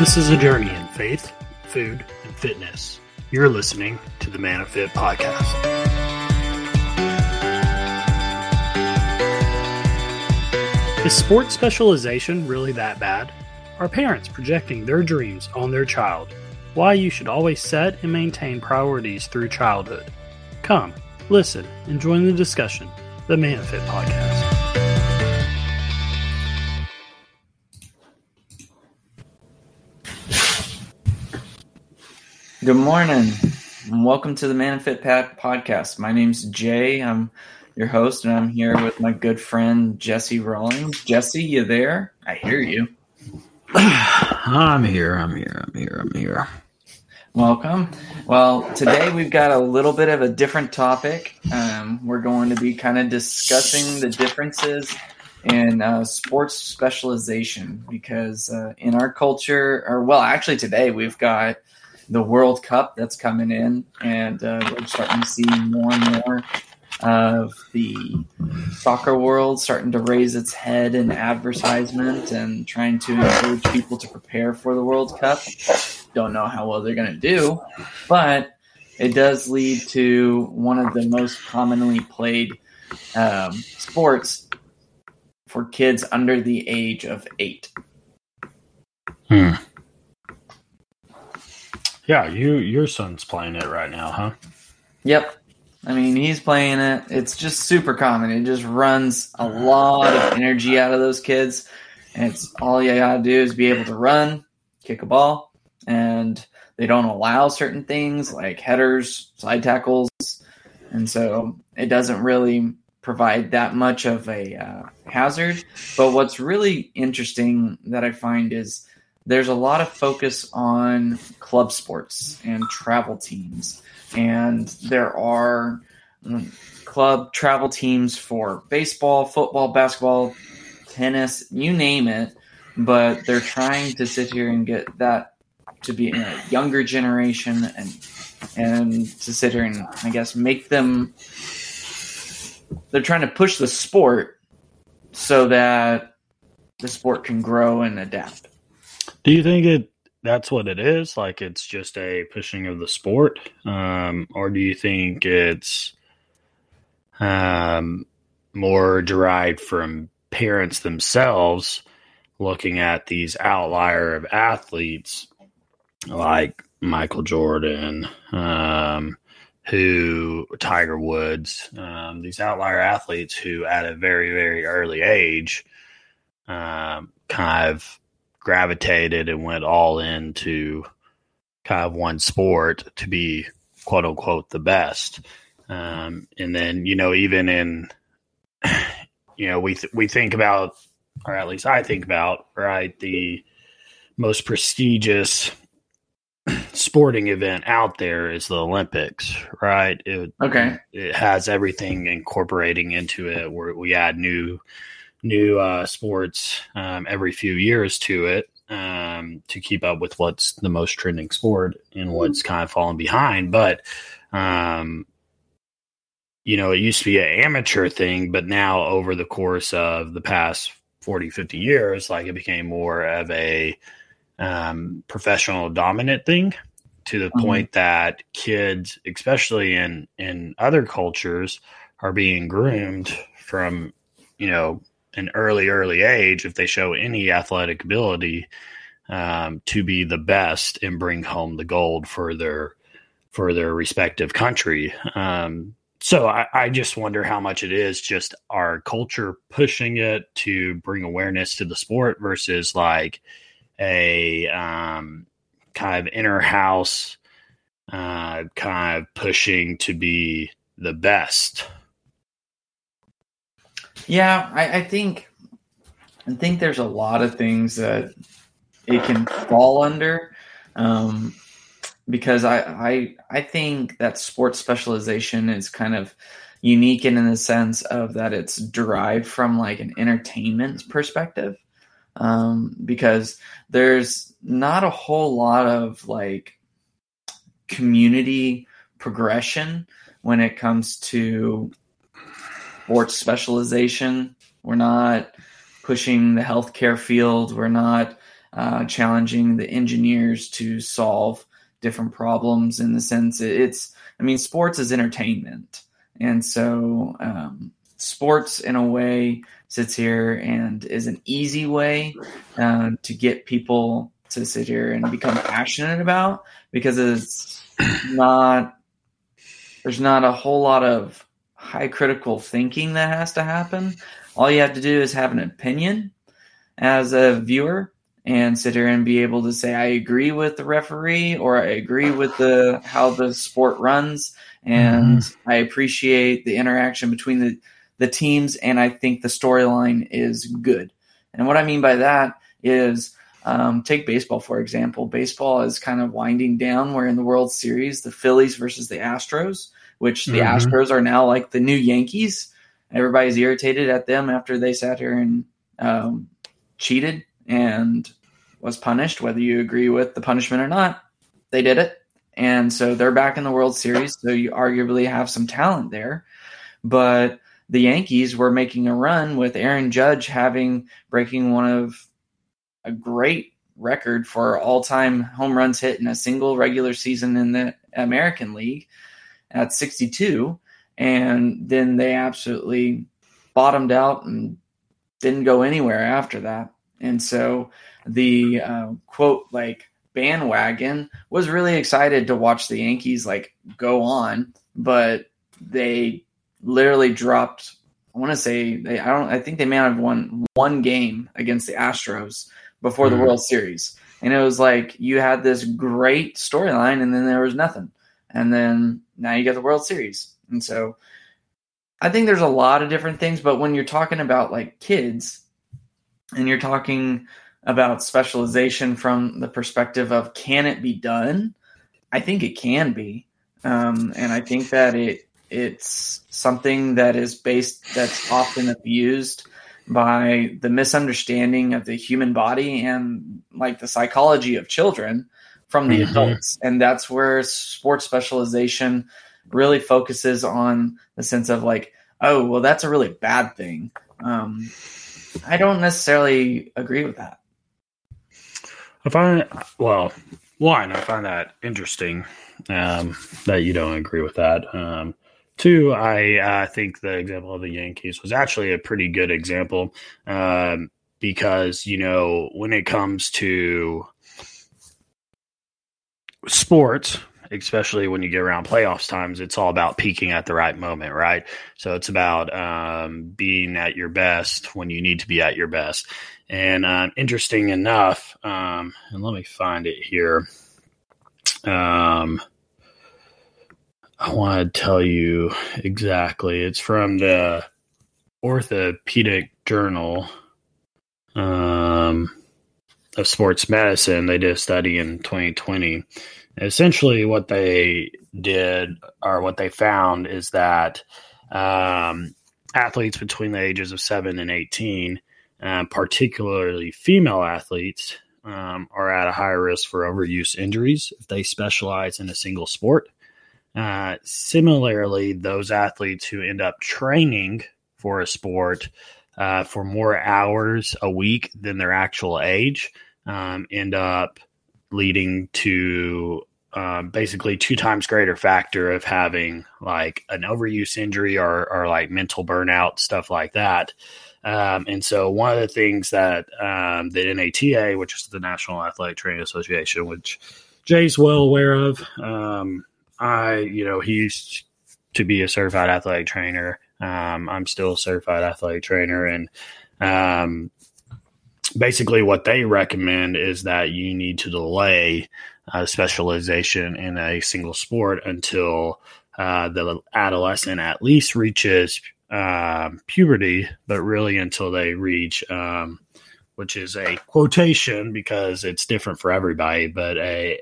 This is a journey in faith, food, and fitness. You're listening to the Manna Fit podcast. Is sports specialization really that bad? Are parents projecting their dreams on their child? Why you should always set and maintain priorities through childhood. Come, listen, and join the discussion. The Manna Fit podcast. Good morning, and welcome to the Manna Fit Pat podcast. My name's Jay. I'm your host, and I'm here with my good friend Jesse Rawlings. Jesse, you there? I hear you. I'm here. I'm here. I'm here. I'm here. Welcome. Well, today we've got a little bit of a different topic. Um, we're going to be kind of discussing the differences in uh, sports specialization because uh, in our culture, or well, actually today we've got the World Cup that's coming in, and uh, we're starting to see more and more of the soccer world starting to raise its head in advertisement and trying to encourage people to prepare for the World Cup. Don't know how well they're going to do, but it does lead to one of the most commonly played um, sports for kids under the age of eight. Hmm. Yeah, you your son's playing it right now, huh? Yep. I mean, he's playing it. It's just super common. It just runs a lot of energy out of those kids. And it's all you gotta do is be able to run, kick a ball, and they don't allow certain things like headers, side tackles, and so it doesn't really provide that much of a uh, hazard. But what's really interesting that I find is there's a lot of focus on club sports and travel teams. And there are mm, club travel teams for baseball, football, basketball, tennis, you name it. But they're trying to sit here and get that to be in a younger generation and and to sit here and I guess make them they're trying to push the sport so that the sport can grow and adapt. Do you think it that's what it is? Like it's just a pushing of the sport, um, or do you think it's um, more derived from parents themselves looking at these outlier of athletes like Michael Jordan, um, who Tiger Woods, um, these outlier athletes who at a very very early age um, kind of gravitated and went all into kind of one sport to be quote unquote the best. Um, and then, you know, even in, you know, we, th- we think about, or at least I think about, right, the most prestigious sporting event out there is the Olympics, right? It, Okay. it has everything incorporating into it where we add new new uh, sports um, every few years to it um, to keep up with what's the most trending sport and what's kind of falling behind. But um, you know, it used to be an amateur thing, but now over the course of the past 40, 50 years, like it became more of a um, professional dominant thing to the Mhm. point that kids, especially in in other cultures, are being groomed from you know an early early age if they show any athletic ability um, to be the best and bring home the gold for their for their respective country. Um, so I, I just wonder how much it is just our culture pushing it to bring awareness to the sport versus like a um, kind of inner house uh, kind of pushing to be the best. Yeah, I, I think I think there's a lot of things that it can fall under. Um, because I, I I think that sports specialization is kind of unique in, in the sense of that it's derived from like an entertainment perspective. Um, because there's not a whole lot of like community progression when it comes to sports specialization. We're not pushing the healthcare field. We're not uh, challenging the engineers to solve different problems in the sense it's i mean sports is entertainment and so um, sports in a way sits here and is an easy way uh, to get people to sit here and become passionate about because it's not there's not a whole lot of high critical thinking that has to happen all you have to do is have an opinion as a viewer and sit here and be able to say I agree with the referee or I agree with the how the sport runs and mm-hmm. I appreciate the interaction between the the teams and I think the storyline is good. And what I mean by that is um, take baseball for example. Baseball is kind of winding down. We're in the World Series, the Phillies versus the Astros, which the mm-hmm. Astros are now like the new Yankees. Everybody's irritated at them after they sat here and um, cheated and was punished, whether you agree with the punishment or not. They did it. And so they're back in the World Series. So you arguably have some talent there. But the Yankees were making a run with Aaron Judge having breaking one of a great record for all time home runs hit in a single regular season in the American League at 62. And then they absolutely bottomed out and didn't go anywhere after that. And so the uh, quote, like, bandwagon was really excited to watch the Yankees like go on, but they literally dropped. I want to say they. I don't. I think they may have won one game against the Astros before mm-hmm. the World Series, and it was like you had this great storyline, and then there was nothing, and then now you got the World Series, and so I think there's a lot of different things, but when you're talking about like kids, and you're talking about specialization from the perspective of can it be done? I think it can be, um, and I think that it it's something that is based that's often abused by the misunderstanding of the human body and like the psychology of children from the mm-hmm. adults, and that's where sports specialization really focuses on the sense of like, oh, well, that's a really bad thing. Um, I don't necessarily agree with that. I find well, one, I find that interesting um, that you don't agree with that. Um, two, I uh, think the example of the Yankees was actually a pretty good example um, because you know when it comes to sports, especially when you get around playoffs times, it's all about peaking at the right moment, right? So it's about um, being at your best when you need to be at your best. And uh, interesting enough, um, and let me find it here. Um, I want to tell you exactly. It's from the Orthopedic Journal um, of Sports Medicine. They did a study in 2020. Essentially, what they did or what they found is that um, athletes between the ages of 7 and 18 um, particularly female athletes, um, are at a higher risk for overuse injuries if they specialize in a single sport. Uh, similarly, those athletes who end up training for a sport uh, for more hours a week than their actual age um, end up leading to uh, basically two times greater factor of having like an overuse injury or, or like mental burnout, stuff like that. Um, and so one of the things that um, the NATA, which is the National Athletic Training Association, which Jay's well aware of, um, I, you know, he used to be a certified athletic trainer. Um, I'm still a certified athletic trainer. And um, basically what they recommend is that you need to delay uh, specialization in a single sport until uh, the adolescent at least reaches uh, puberty, but really until they reach, um, which is a quotation because it's different for everybody, but a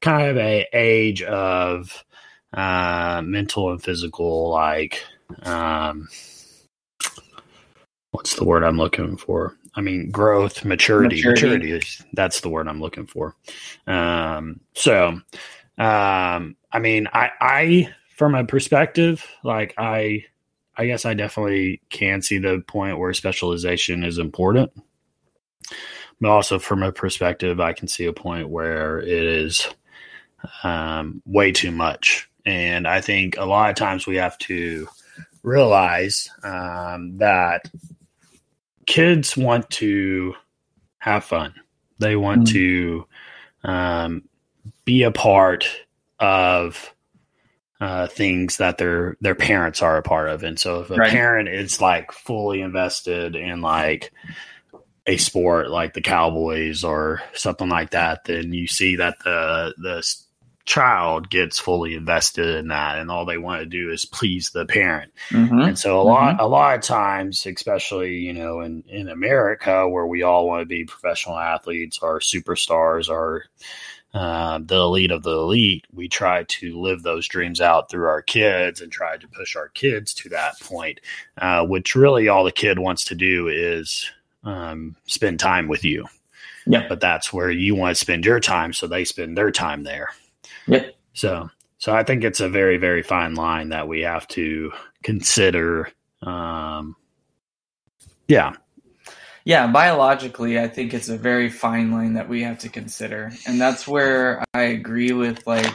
kind of a age of uh, mental and physical, like, um, what's the word I'm looking for? I mean, growth, maturity, maturity. maturity that's the word I'm looking for. Um, so, um, I mean, I, I, from a perspective, like I, I guess I definitely can see the point where specialization is important. but also from a perspective, I can see a point where it is um, way too much. And I think a lot of times we have to realize um, that kids want to have fun. They want Mhm. to um, be a part of uh, things that their their parents are a part of. And so if a Right. parent is like fully invested in like a sport like the Cowboys or something like that, then you see that the the child gets fully invested in that, and all they want to do is please the parent. Mhm. And so a lot a lot of times, especially you know in in America, where we all want to be professional athletes or superstars or uh, the elite of the elite, we try to live those dreams out through our kids and try to push our kids to that point, uh, which really all the kid wants to do is um, spend time with you. Yeah. But that's where you want to spend your time, so they spend their time there. Yep. So, so I think it's a very, very fine line that we have to consider. Um, yeah, Yeah, biologically, I think it's a very fine line that we have to consider. And that's where I agree with like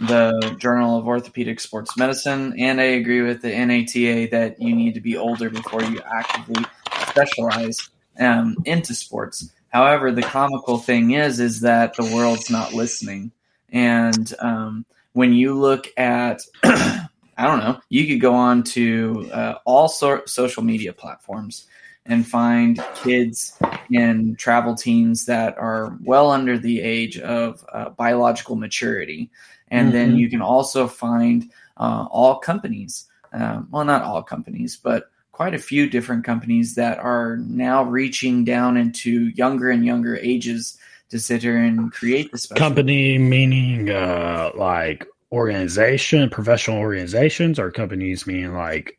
the Journal of Orthopedic Sports Medicine and I agree with the NATA that you need to be older before you actively specialize um, into sports. However, the comical thing is is that the world's not listening. And um, when you look at I don't know, you could go on to uh, all sort social media platforms and find kids in travel teams that are well under the age of uh, biological maturity. And then Mhm. you can also find uh, all companies, um, well, not all companies, but quite a few different companies that are now reaching down into younger and younger ages to sit here and create the special company meaning uh, like organization, professional organizations, or companies meaning like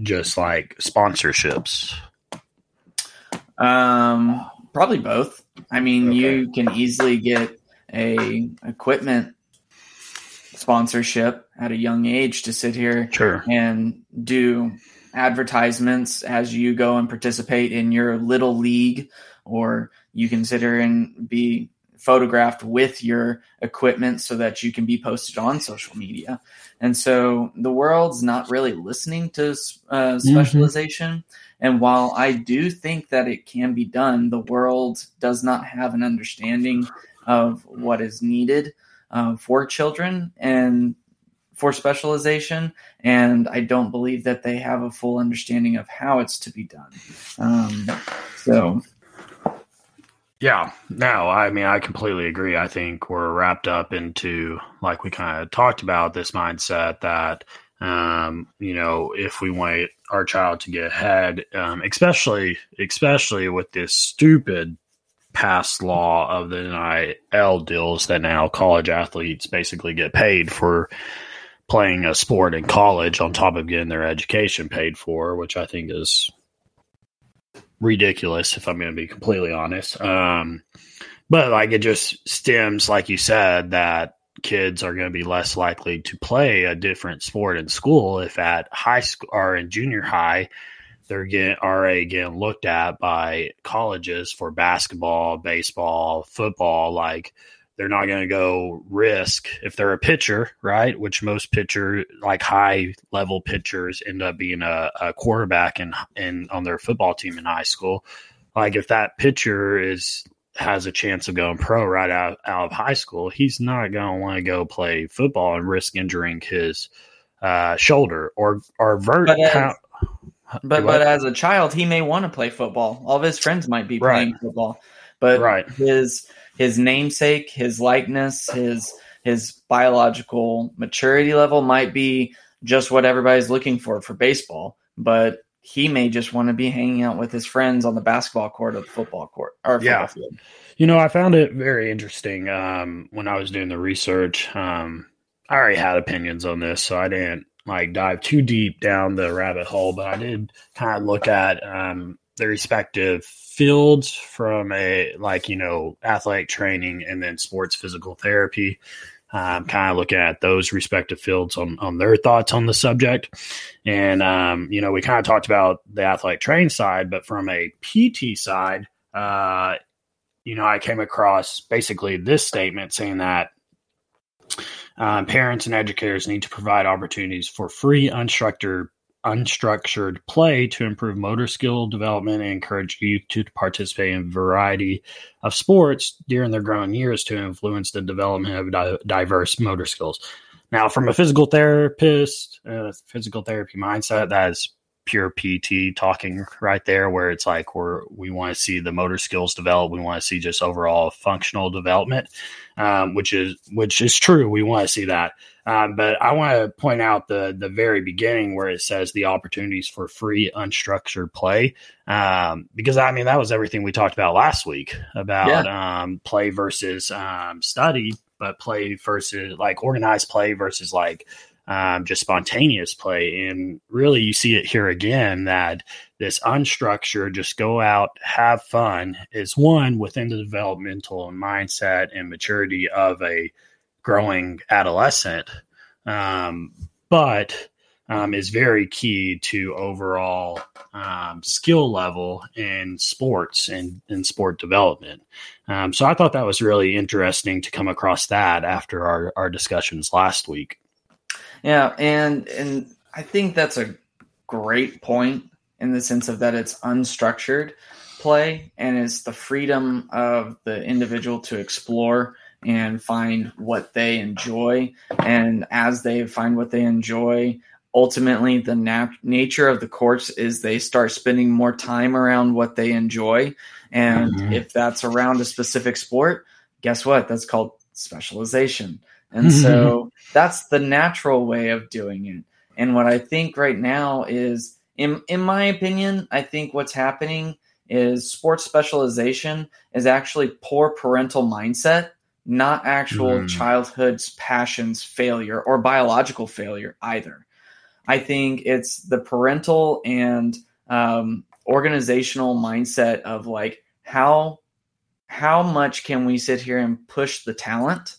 just like sponsorships. Um, probably both. I mean, Okay. you can easily get a equipment sponsorship at a young age to sit here Sure. and do advertisements as you go and participate in your little league, or you consider and be photographed with your equipment so that you can be posted on social media. And so the world's not really listening to uh, specialization. And while I do think that it can be done, the world does not have an understanding of what is needed uh, for children and for specialization. And I don't believe that they have a full understanding of how it's to be done. Um, so, Yeah, no, I mean, I completely agree. I think we're wrapped up into, like we kind of talked about, this mindset that, um, you know, if we want our child to get ahead, um, especially, especially with this stupid past law of the NIL deals that now college athletes basically get paid for playing a sport in college on top of getting their education paid for, which I think is ridiculous if I'm going to be completely honest. Um, but like it just stems, like you said, that kids are going to be less likely to play a different sport in school if at high school or in junior high they're getting already getting looked at by colleges for basketball, baseball, football. Like they're not going to go risk if they're a pitcher, right? Which most pitcher, like high level pitchers, end up being a, a quarterback and in on their football team in high school. Like if that pitcher is has a chance of going pro right out, out of high school, he's not going to want to go play football and risk injuring his uh, shoulder or or vert. But as- but but as a child, he may want to play football. All of his friends might be Right. playing football, but Right. his his namesake, his likeness, his his biological maturity level might be just what everybody's looking for for baseball. But he may just want to be hanging out with his friends on the basketball court or the football court or football Yeah. field. You know, I found it very interesting um, when I was doing the research. Um, I already had opinions on this, so I didn't like dive too deep down the rabbit hole, but I did kind of look at um, the respective fields from a like you know athletic training and then sports physical therapy. Um, kind of looking at those respective fields on on their thoughts on the subject, and um, you know we kind of talked about the athletic training side, but from a PT side. Uh, you know, I came across basically this statement saying that um, parents and educators need to provide opportunities for free, unstructured unstructured play to improve motor skill development and encourage youth to participate in a variety of sports during their growing years to influence the development of di- diverse motor skills. Now, from a physical therapist, uh, physical therapy mindset, that is pure PT talking right there, where it's like we're we want to see the motor skills develop, we want to see just overall functional development, um, which is which is true. We want to see that, um, but I want to point out the the very beginning where it says the opportunities for free unstructured play, um, because I mean that was everything we talked about last week about yeah. um, play versus um, study, but play versus like organized play versus like um, just spontaneous play. And really, you see it here again that this unstructured, just go out, have fun is one within the developmental mindset and maturity of a growing adolescent, um, but um, is very key to overall um, skill level in sports and in sport development. Um, so I thought that was really interesting to come across that after our, our discussions last week. Yeah, and and I think that's a great point in the sense of that it's unstructured play and it's the freedom of the individual to explore and find what they enjoy. And as they find what they enjoy ultimately the nat- nature of the courts is they start spending more time around what they enjoy. And mm-hmm. if that's around a specific sport guess what? That's called specialization and so that's the natural way of doing it. And what I think right now is, in, in my opinion, I think what's happening is sports specialization is actually poor parental mindset, not actual mm. childhood's passions failure or biological failure either. I think it's the parental and um, organizational mindset of like how how much can we sit here and push the talent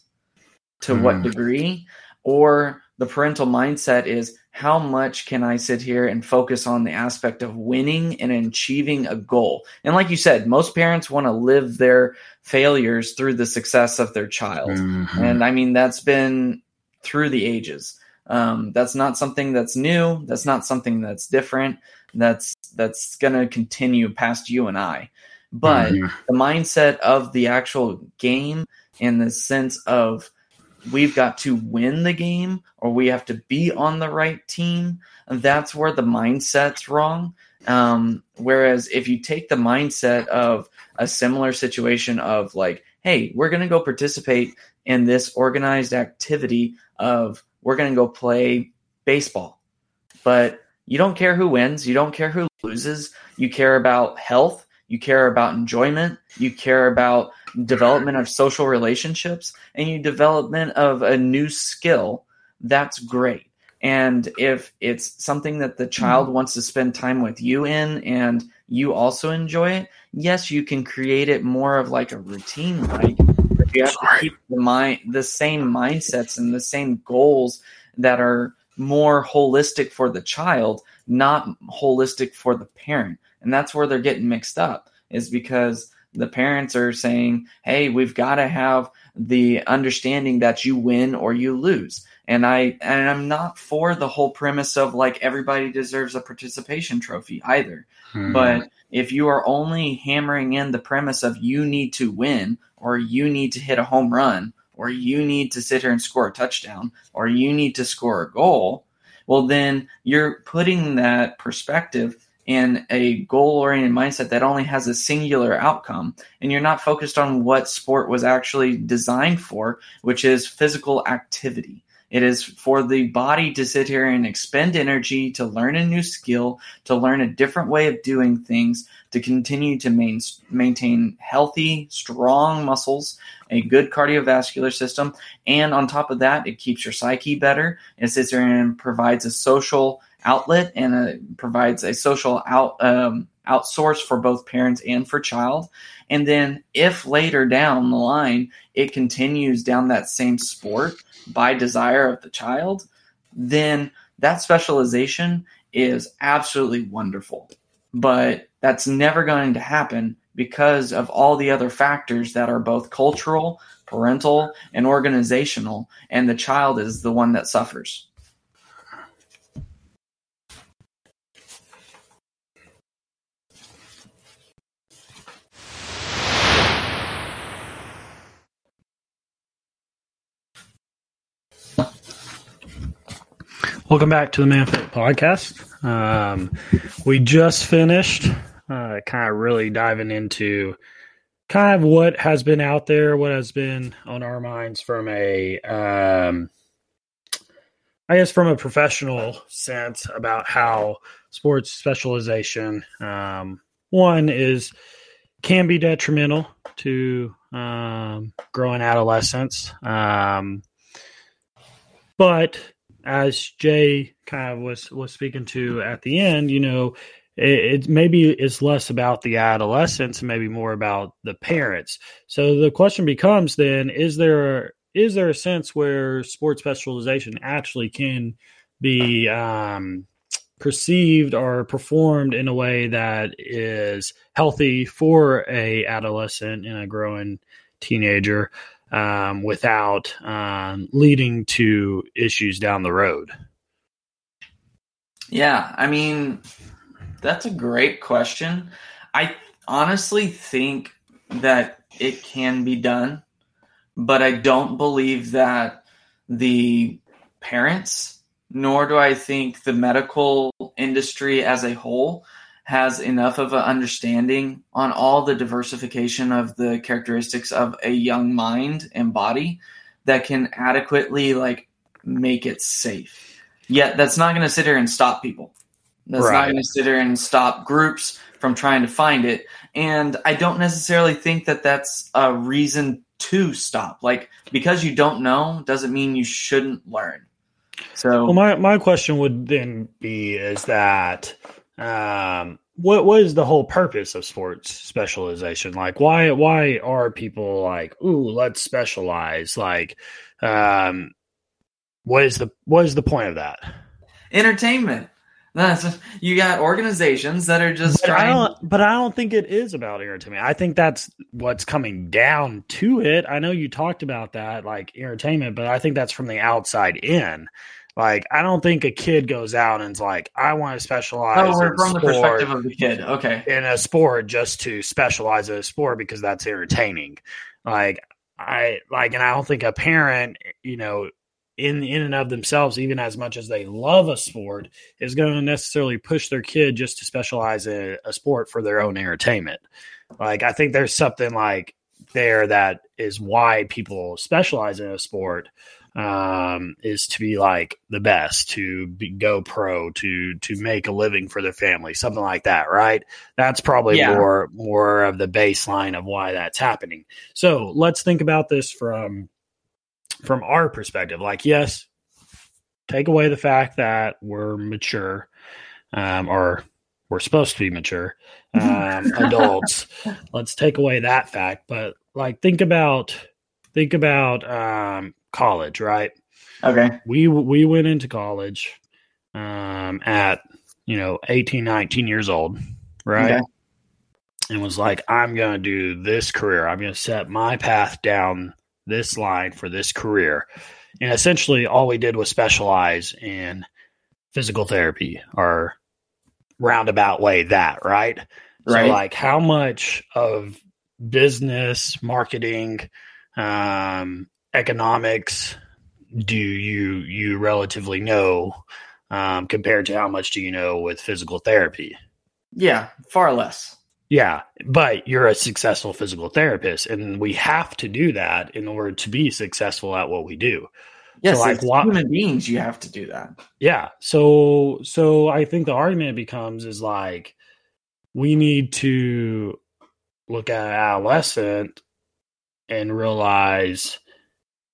to mm. what hmm. degree or the parental mindset is how much can I sit here and focus on the aspect of winning and achieving a goal? And like you said, most parents want to live their failures through the success of their child. Mm-hmm. And I mean, that's been through the ages. Um, that's not something that's new. That's not something that's different. That's that's going to continue past you and I. But mm-hmm. the mindset of the actual game in the sense of we've got to win the game or we have to be on the right team. That's where the mindset's wrong. Um, whereas if you take the mindset of a similar situation of like, hey, we're going to go participate in this organized activity of we're going to go play baseball, but you don't care who wins, you don't care who loses, you care about health, you care about enjoyment, you care about development of social relationships and you development of a new skill, that's great. And if it's something that the child mm-hmm. wants to spend time with you in and you also enjoy it, yes, you can create it more of like a routine like you have Sorry. to keep the mind the same mindsets and the same goals that are more holistic for the child, not holistic for the parent. And that's where they're getting mixed up, is because the parents are saying, "Hey, we've got to have the understanding that you win or you lose." And I and I'm not for the whole premise of like everybody deserves a participation trophy either. Hmm. But if you are only hammering in the premise of you need to win or you need to hit a home run or you need to sit here and score a touchdown or you need to score a goal, well then you're putting that perspective in a goal oriented mindset that only has a singular outcome and you're not focused on what sport was actually designed for, which is physical activity. It is for the body to sit here and expend energy to learn a new skill, to learn a different way of doing things, to continue to main, maintain healthy, strong muscles, a good cardiovascular system, and on top of that, it keeps your psyche better. It sits there and provides a social outlet and a, provides a social out um, outsource for both parents and for child. And then if later down the line it continues down that same sport by desire of the child, then that specialization is absolutely wonderful. But that's never going to happen because of all the other factors that are both cultural, parental, and organizational, and the child is the one that suffers. Welcome back to the MannaFit Podcast. Um, we just finished uh, kind of really diving into kind of what has been out there, what has been on our minds from a, um, I guess, from a professional sense about how sports specialization, um, one is can be detrimental to um, growing adolescents. Um, but as Jay kind of was was speaking to at the end, you know, it, it maybe it's less about the adolescents maybe more about the parents. So the question becomes then: Is there is there a sense where sports specialization actually can be um, perceived or performed in a way that is healthy for a adolescent and a growing teenager um, without um, leading to issues down the road? Yeah, I mean, that's a great question. I honestly think that it can be done, but I don't believe that the parents, nor do I think the medical industry as a whole, has enough of an understanding on all the diversification of the characteristics of a young mind and body that can adequately like make it safe. Yet that's not going to sit here and stop people. That's right. not going to sit here and stop groups from trying to find it. And I don't necessarily think that that's a reason to stop. Like because you don't know doesn't mean you shouldn't learn. So well, my my question would then be is that um, what what is the whole purpose of sports specialization? Like, why why are people like, ooh, let's specialize? Like, um, what is the what is the point of that? Entertainment. That's you got organizations that are just but trying. I don't, but I don't think it is about entertainment. I think that's what's coming down to it. I know you talked about that, like entertainment, but I think that's from the outside in. Like, I don't think a kid goes out and's like, I want to oh, specialize. Oh, from the perspective of the kid. Okay. In a sport just to specialize in a sport because that's entertaining. Like, I like, and I don't think a parent, you know, in in and of themselves, even as much as they love a sport, is going to necessarily push their kid just to specialize in a sport for their own entertainment. Like, I think there's something like there that is why people specialize in a sport um, is to be like the best, to be, go pro, to to make a living for their family, something like that, right? That's probably yeah. more more of the baseline of why that's happening. So let's think about this from from our perspective. Like, yes, take away the fact that we're mature, um, or we're supposed to be mature um, adults. Let's take away that fact, but like think about think about um, college, right? Okay. We we went into college um, at you know 18, 19 years old, right? Okay. And was like, I'm going to do this career. I'm going to set my path down this line for this career. And essentially, all we did was specialize in physical therapy or roundabout way that, right? Right. So, like, how much of business, marketing, um, economics do you you relatively know um, compared to how much do you know with physical therapy? Yeah, far less. Yeah, but you're a successful physical therapist, and we have to do that in order to be successful at what we do. Yes, so like why, human beings, you have to do that. Yeah, so so I think the argument becomes is like we need to look at adolescent and realize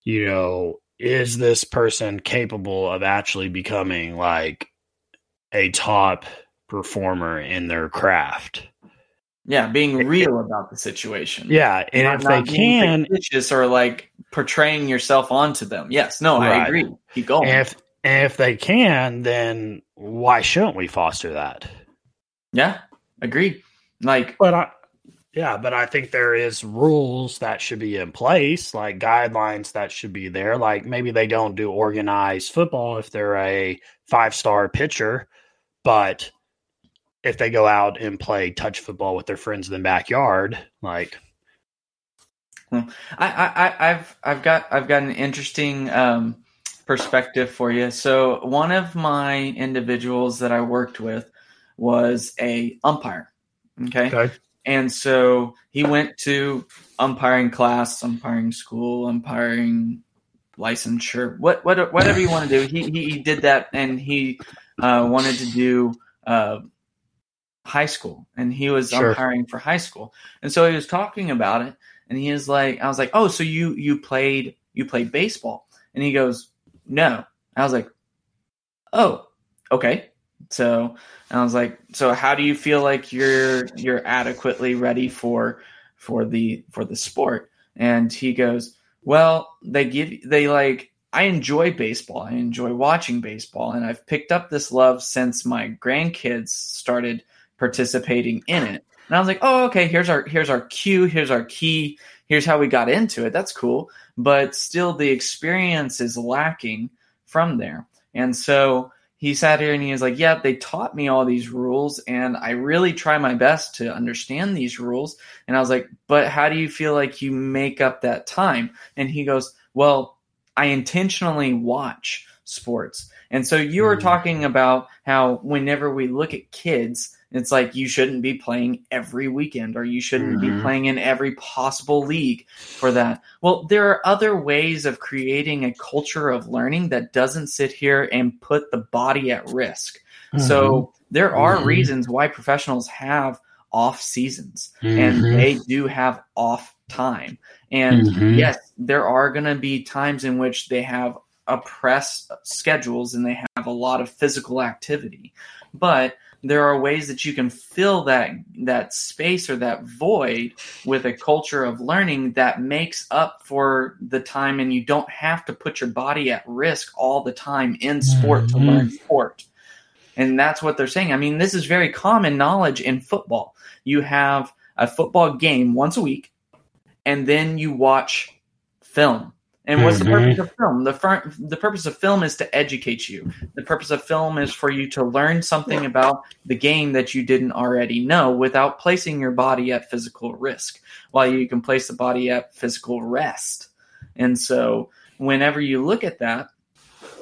you know, is this person capable of actually becoming like a top performer in their craft? Yeah, being real about the situation. Yeah, and not, if not they can, or like portraying yourself onto them. Yes, no, right. I agree. Keep going. And if and if they can, then why shouldn't we foster that? Yeah, agree. Like, but I, Yeah, but I think there is rules that should be in place, like guidelines that should be there. Like maybe they don't do organized football if they're a five star pitcher, but if they go out and play touch football with their friends in the backyard, like I, I, I've I've got I've got an interesting um, perspective for you. So one of my individuals that I worked with was a umpire. Okay. okay. And so he went to umpiring class, umpiring school, umpiring licensure, what, what whatever you want to do. He, he, he did that and he uh, wanted to do uh, high school and he was Sure. umpiring for high school. And so he was talking about it and he is like, I was like, oh, so you, you played, you played baseball. And he goes, no. I was like, oh, okay. So and I was like, so how do you feel like you're you're adequately ready for for the for the sport? And he goes, well, they give they like I enjoy baseball. I enjoy watching baseball and I've picked up this love since my grandkids started participating in it. And I was like, "Oh, okay, here's our here's our cue, here's our key, here's how we got into it. That's cool." But still the experience is lacking from there. And so he sat here and he was like, Yeah, they taught me all these rules, and I really try my best to understand these rules. And I was like, But how do you feel like you make up that time? And he goes, Well, I intentionally watch sports. And so you were Mhm. talking about how whenever we look at kids, it's like you shouldn't be playing every weekend or you shouldn't be Mhm. playing in every possible league for that. Well, there are other ways of creating a culture of learning that doesn't sit here and put the body at risk. So there are Mhm. reasons why professionals have off seasons and Mhm. they do have off time. And Mhm. yes, there are going to be times in which they have oppressed schedules and they have a lot of physical activity. But there are ways that you can fill that that space or that void with a culture of learning that makes up for the time and you don't have to put your body at risk all the time in sport to Mhm. learn sport. And that's what they're saying. I mean, this is very common knowledge in football. You have a football game once a week and then you watch film. And what's the Mhm. purpose of film? The fir- the purpose of film is to educate you. The purpose of film is for you to learn something about the game that you didn't already know without placing your body at physical risk, while you can place the body at physical rest. And so, whenever you look at that,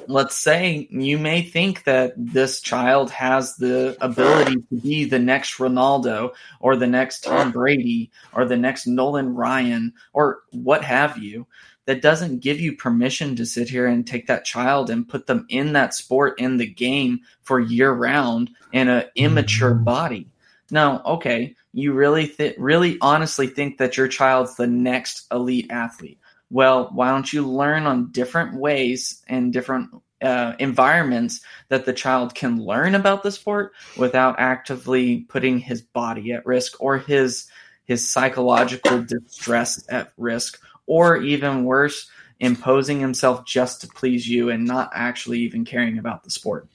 let's say you may think that this child has the ability to be the next Ronaldo or the next Tom Brady or the next Nolan Ryan or what have you. That doesn't give you permission to sit here and take that child and put them in that sport in the game for year round in an immature body. No, okay, you really th- really honestly think that your child's the next elite athlete. Well, why don't you learn on different ways and different uh, environments that the child can learn about the sport without actively putting his body at risk or his his psychological distress at risk or even worse imposing himself just to please you and not actually even caring about the sport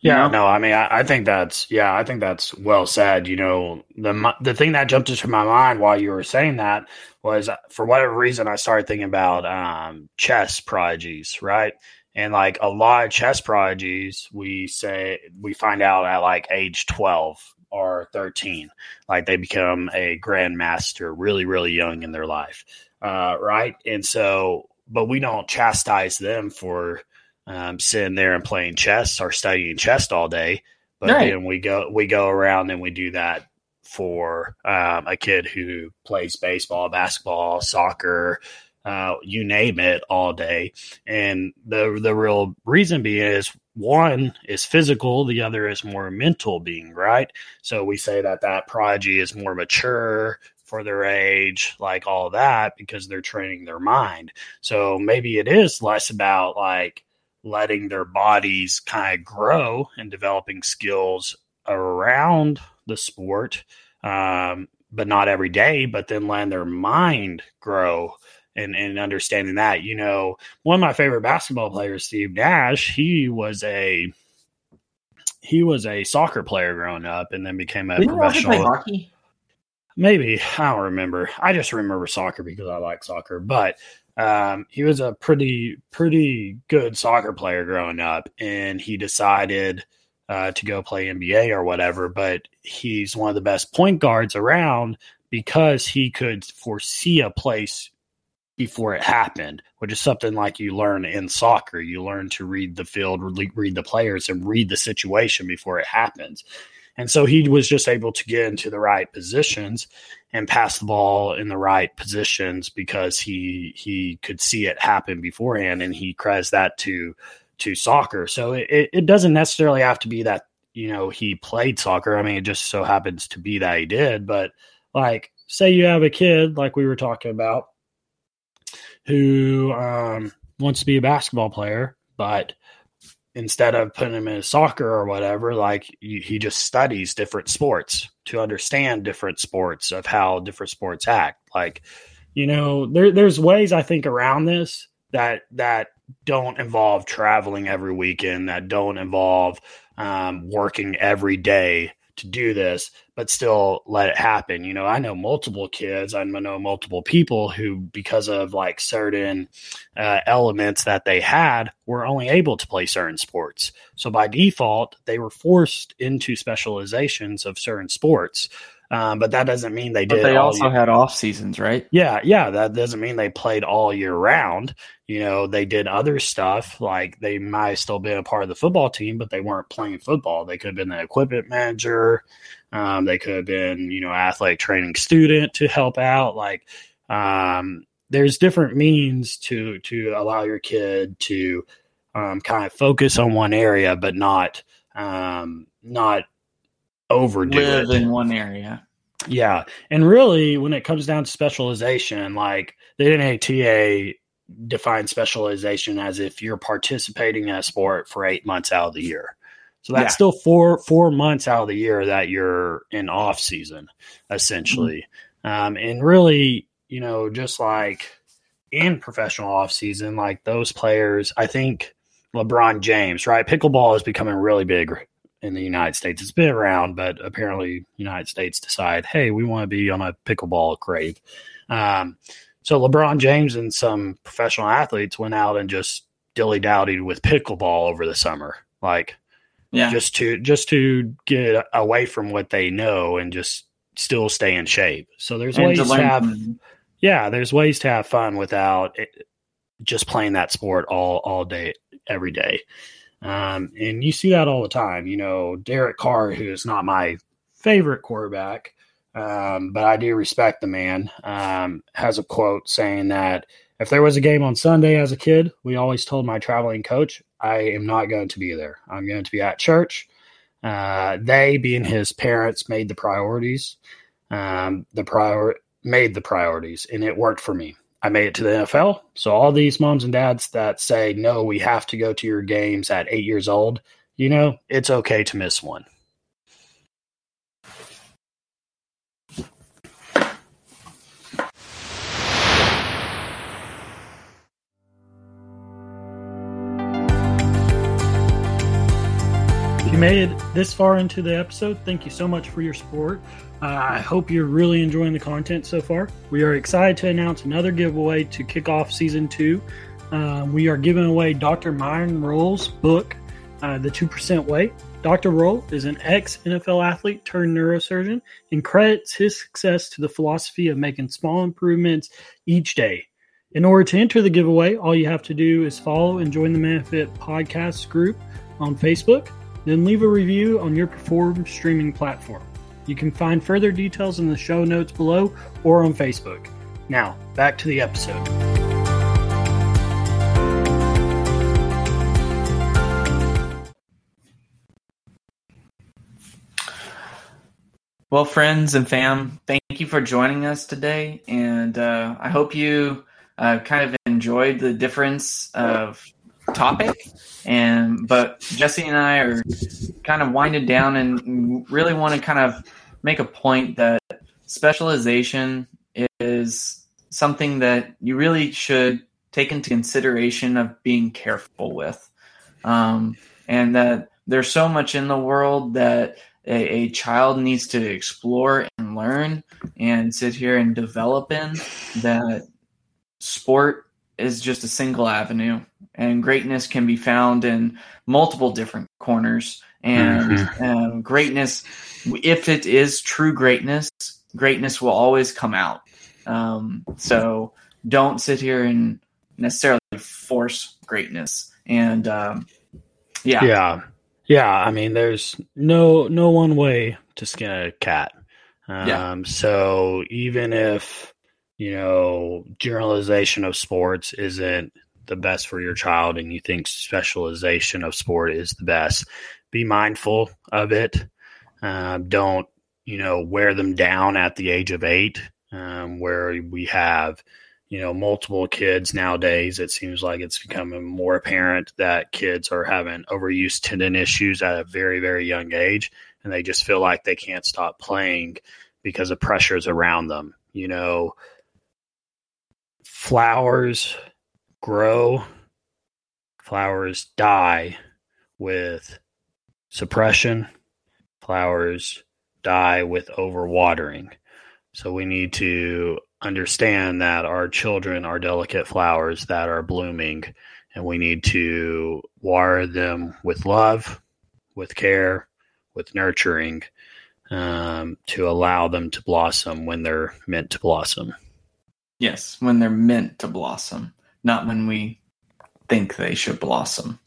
Yeah, You know? no, I mean, I, I think that's yeah, I think that's well said. You know, the the thing that jumped into my mind while you were saying that was uh, for whatever reason I started thinking about um, chess prodigies, right? And like a lot of chess prodigies, we say we find out at like age twelve or thirteen, like they become a grandmaster really, really young in their life, uh, right? And so, but we don't chastise them for um, sitting there and playing chess or studying chess all day. But Right. then we go we go around and we do that for um, a kid who plays baseball, basketball, soccer, uh, you name it, all day. And the the real reason being is one is physical, the other is more mental being right. So we say that that prodigy is more mature for their age, like all that, because they're training their mind. So maybe it is less about like letting their bodies kind of grow and developing skills around the sport, um, but not every day, but then letting their mind grow and, and understanding that. You know, one of my favorite basketball players, Steve Nash, he was a he was a soccer player growing up and then became a Didn't you play professional. hockey? Maybe I don't remember. I just remember soccer because I like soccer. But um, he was a pretty pretty good soccer player growing up, and he decided uh, to go play NBA or whatever. But he's one of the best point guards around because he could foresee a place before it happened, which is something like you learn in soccer. You learn to read the field, read the players, and read the situation before it happens. And so he was just able to get into the right positions and pass the ball in the right positions because he he could see it happen beforehand, and he credits that to to soccer. So it, it doesn't necessarily have to be that you know he played soccer. I mean, it just so happens to be that he did. But like, say you have a kid like we were talking about who um, wants to be a basketball player, but instead of putting him in soccer or whatever, like he just studies different sports to understand different sports of how different sports act. Like, you know, there, there's ways I think around this that that don't involve traveling every weekend, that don't involve um, working every day to do this, but still let it happen. You know, I know multiple kids, I know multiple people who, because of like certain uh, elements that they had, were only able to play certain sports. So by default, they were forced into specializations of certain sports. Um, but that doesn't mean they but did. They also year. had off seasons, right? Yeah, yeah. That doesn't mean they played all year round. You know, they did other stuff like they might have still been a part of the football team, but they weren't playing football. They could have been the equipment manager. Um, they could have been, you know, athletic training student to help out. Like, um, there's different means to to allow your kid to um, kind of focus on one area, but not um, not overdo live it in one area. Yeah, and really, when it comes down to specialization, like the NATA defines specialization as if you're participating in a sport for eight months out of the year. So that's yeah. still four four months out of the year that you're in off season, essentially. Mm-hmm. Um, and really, you know, just like in professional off season, like those players, I think LeBron James, right? Pickleball is becoming really big in the United States. It's been around, but apparently United States decide, hey, we want to be on a pickleball crave. Um, so LeBron James and some professional athletes went out and just dilly dallied with pickleball over the summer, like yeah, just to just to get away from what they know and just still stay in shape. So there's and ways to, to have, yeah, there's ways to have fun without it, just playing that sport all all day every day. Um, and you see that all the time. You know, Derek Carr, who is not my favorite quarterback, um, but I do respect the man, um, has a quote saying that if there was a game on Sunday as a kid, we always told my traveling coach, I am not going to be there. I'm going to be at church. Uh, they, being his parents, made the priorities. Um, the prior made the priorities, and it worked for me. I made it to the NFL. So all these moms and dads that say, no, we have to go to your games at eight years old, you know, it's okay to miss one. If you made it this far into the episode, thank you so much for your support. I hope you're really enjoying the content so far. We are excited to announce another giveaway to kick off season two. Uh, we are giving away Dr. Myron Rolle's book, uh, The 2% Way. Dr. Rolle is an ex NFL athlete turned neurosurgeon and credits his success to the philosophy of making small improvements each day. In order to enter the giveaway, all you have to do is follow and join the MannaFit Podcast group on Facebook, then leave a review on your preferred streaming platform. You can find further details in the show notes below or on Facebook. Now, back to the episode. Well, friends and fam, thank you for joining us today. And uh, I hope you uh, kind of enjoyed the difference of topic. And but Jesse and I are kind of winded down and really want to kind of make a point that specialization is something that you really should take into consideration of being careful with. Um, and that there's so much in the world that a, a child needs to explore and learn and sit here and develop in, that sport is just a single avenue and greatness can be found in multiple different corners and Mhm. um, greatness if it is true greatness greatness will always come out um, so don't sit here and necessarily force greatness and um, yeah Yeah. Yeah. I mean, there's no no one way to skin a cat. Um, Yeah. So even if you know generalization of sports isn't the best for your child, and you think specialization of sport is the best, be mindful of it. Um, don't you know wear them down at the age of eight, um, where we have you know multiple kids nowadays. It seems like it's becoming more apparent that kids are having overuse tendon issues at a very very young age and they just feel like they can't stop playing because of pressures around them you know flowers grow flowers die with suppression flowers die with overwatering so we need to understand that our children are delicate flowers that are blooming and we need to water them with love, with care, with nurturing um, to allow them to blossom when they're meant to blossom. Yes when they're meant to blossom not when we think they should blossom.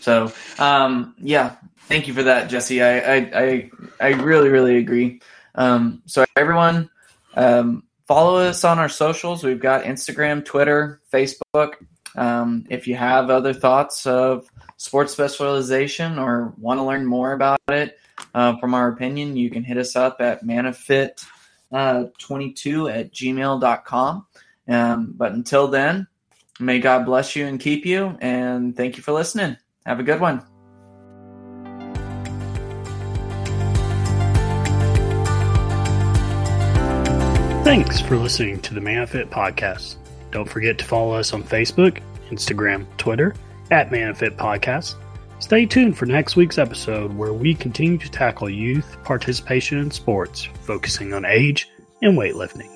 So um, yeah thank you for that jesse. I i i, I really really agree. Um, so everyone um, follow us on our socials. We've got instagram twitter facebook. Um, if you have other thoughts of sports specialization or want to learn more about it uh, from our opinion you can hit us up at mannafit 22 at gmail.com um, but until then may god bless you and keep you and thank you for listening have a good one Thanks for listening to the MannaFit podcast. Don't forget to follow us on Facebook, Instagram, Twitter at MannaFit Podcast. Stay tuned for next week's episode where we continue to tackle youth participation in sports, focusing on age and weightlifting.